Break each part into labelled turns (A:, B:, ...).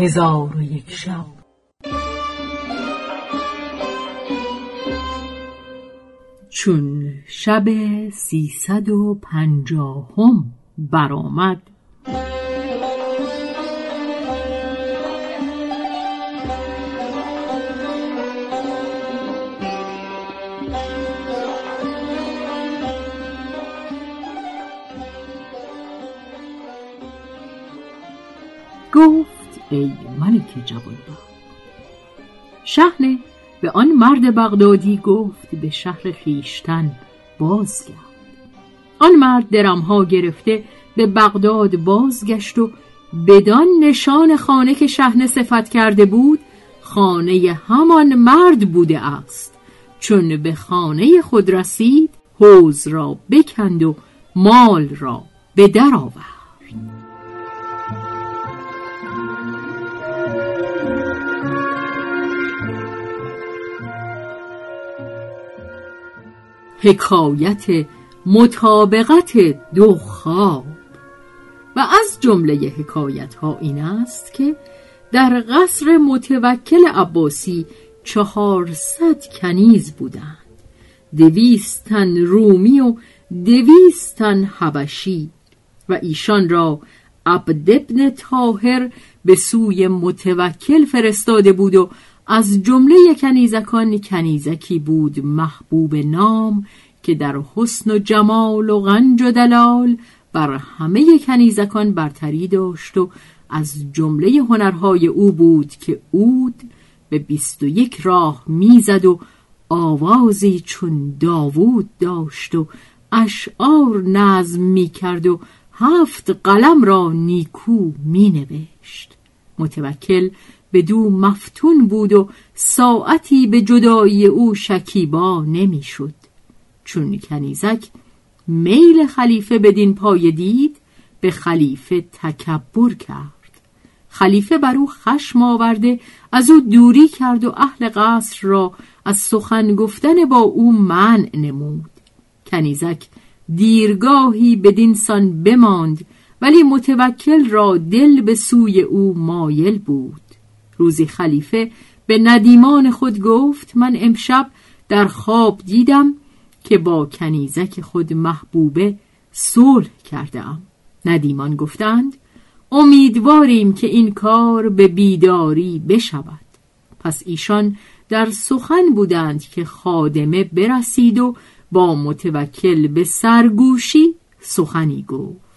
A: هزار و یک شب. چون شب سیصد و پنجاهم برآمد. ملک جوانبخت شهنه به آن مرد بغدادی گفت به شهر خیشتن بازگرد آن مرد درمها گرفته به بغداد بازگشت و بدان نشان خانه که شهنه صفت کرده بود خانه همان مرد بوده است. چون به خانه خود رسید حوز را بکند و مال را به در آورد. حکایت مطابقت دو خواب. و از جمله حکایت ها این است که در قصر متوکل عباسی چهارصد کنیز بودند. دویستن رومی و دویستن حبشی و ایشان را عبد ابن تاهر به سوی متوکل فرستاده بود و از جمله کنیزکان کنیزکی بود محبوب نام که در حسن و جمال و غنج و دلال بر همه کنیزکان برتری داشت و از جمله هنرهای او بود که اود به بیست و یک راه می‌زد و آوازی چون داوود داشت و اشعار نظم می کرد و هفت قلم را نیکو می نوشت متوکل به دو مفتون بود و ساعتی به جدایی او شکیبا نمی‌شد. چون کنیزک میل خلیفه بدین پای دید به خلیفه تکبر کرد. خلیفه بر او خشم آورده از او دوری کرد و اهل قصر را از سخن گفتن با او منع نمود. کنیزک دیرگاهی بدین سان بماند ولی متوکل را دل به سوی او مایل بود. روزی خلیفه به ندیمان خود گفت من امشب در خواب دیدم که با کنیزک خود محبوبه صلح کرده ام ندیمان گفتند امیدواریم که این کار به بیداری بشود. پس ایشان در سخن بودند که خادمه برسید و با متوکل به سرگوشی سخنی گفت.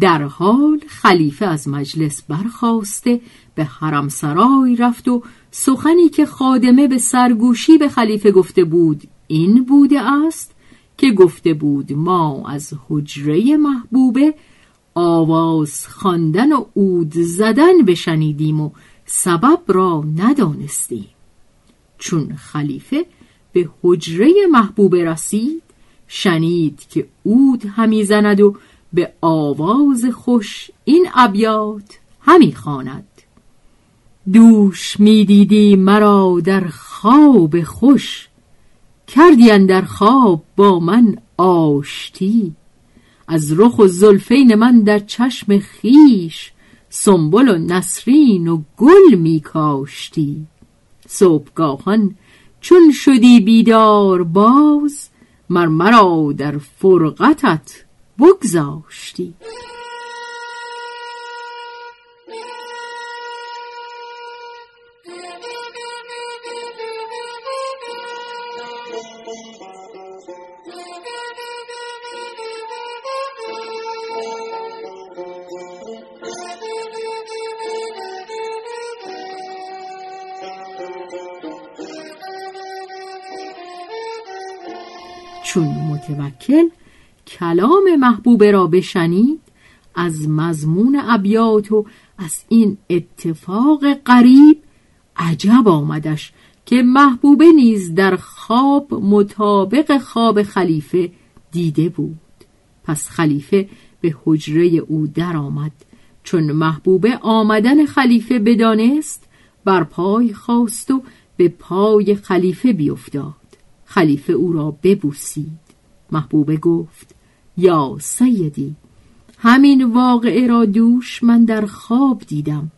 A: در حال خلیفه از مجلس برخواسته به حرم سرای رفت و سخنی که خادمه به سرگوشی به خلیفه گفته بود این بوده است که گفته بود ما از حجره محبوبه آواز خواندن و عود زدن بشنیدیم و سبب را ندانستیم. چون خلیفه به حجره محبوبه رسید شنید که عود همی زند و به آواز خوش این ابیات همی خواند. دوش می‌دیدی مرا در خواب خوش کردی در خواب با من آشتی. از رخ و زلفین من در چشم خیش سنبل و نسرین و گل می کاشتی. صبحگاهان چون شدی بیدار باز مر مرا در فرقتت بگذاشتی. چون متوکل کلام محبوبه را بشنید از مضمون ابیات و از این اتفاق غریب عجب آمدش که محبوبه نیز در خواب مطابق خواب خلیفه دیده بود. پس خلیفه به حجره او درآمد. چون محبوبه آمدن خلیفه بدانست بر پای خواست و به پای خلیفه بیفتاد. خلیفه او را ببوسید. محبوبه گفت یا سیدی همین واقعه را دوش من در خواب دیدم.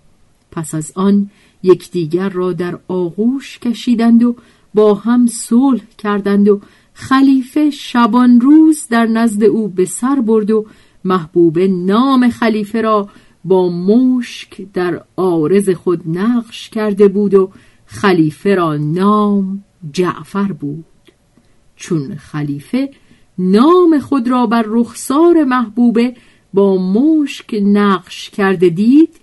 A: پس از آن یکدیگر را در آغوش کشیدند و با هم صلح کردند و خلیفه شبان روز در نزد او به سر برد و محبوبه نام خلیفه را با مشک در آرز خود نقش کرده بود و خلیفه را نام جعفر بود. چون خلیفه نام خود را بر رخسار محبوبه با مشک نقش کرده دید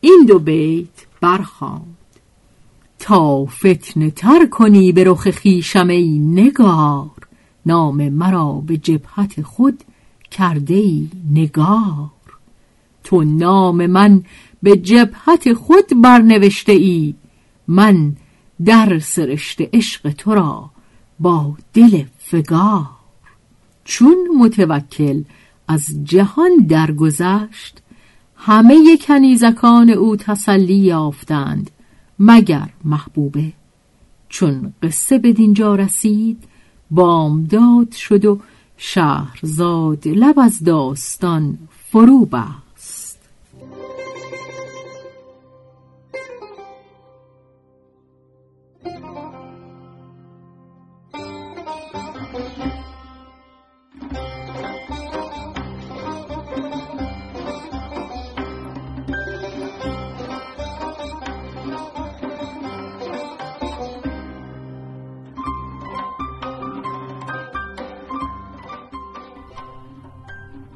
A: این دو بیت برخواند تا فتنه تر کنی به رخ خیشم ای نگار نام مرا به جبهت خود کرده ای نگار. تو نام من به جبهت خود برنوشته ای من در سرشت عشق تو را با دل فگار چون متوکل از جهان درگذشت همه کنیزکان او تسلی یافتند مگر محبوبه. چون قصه به دینجا رسید بامداد شد و شهرزاد لب از داستان فرو بست.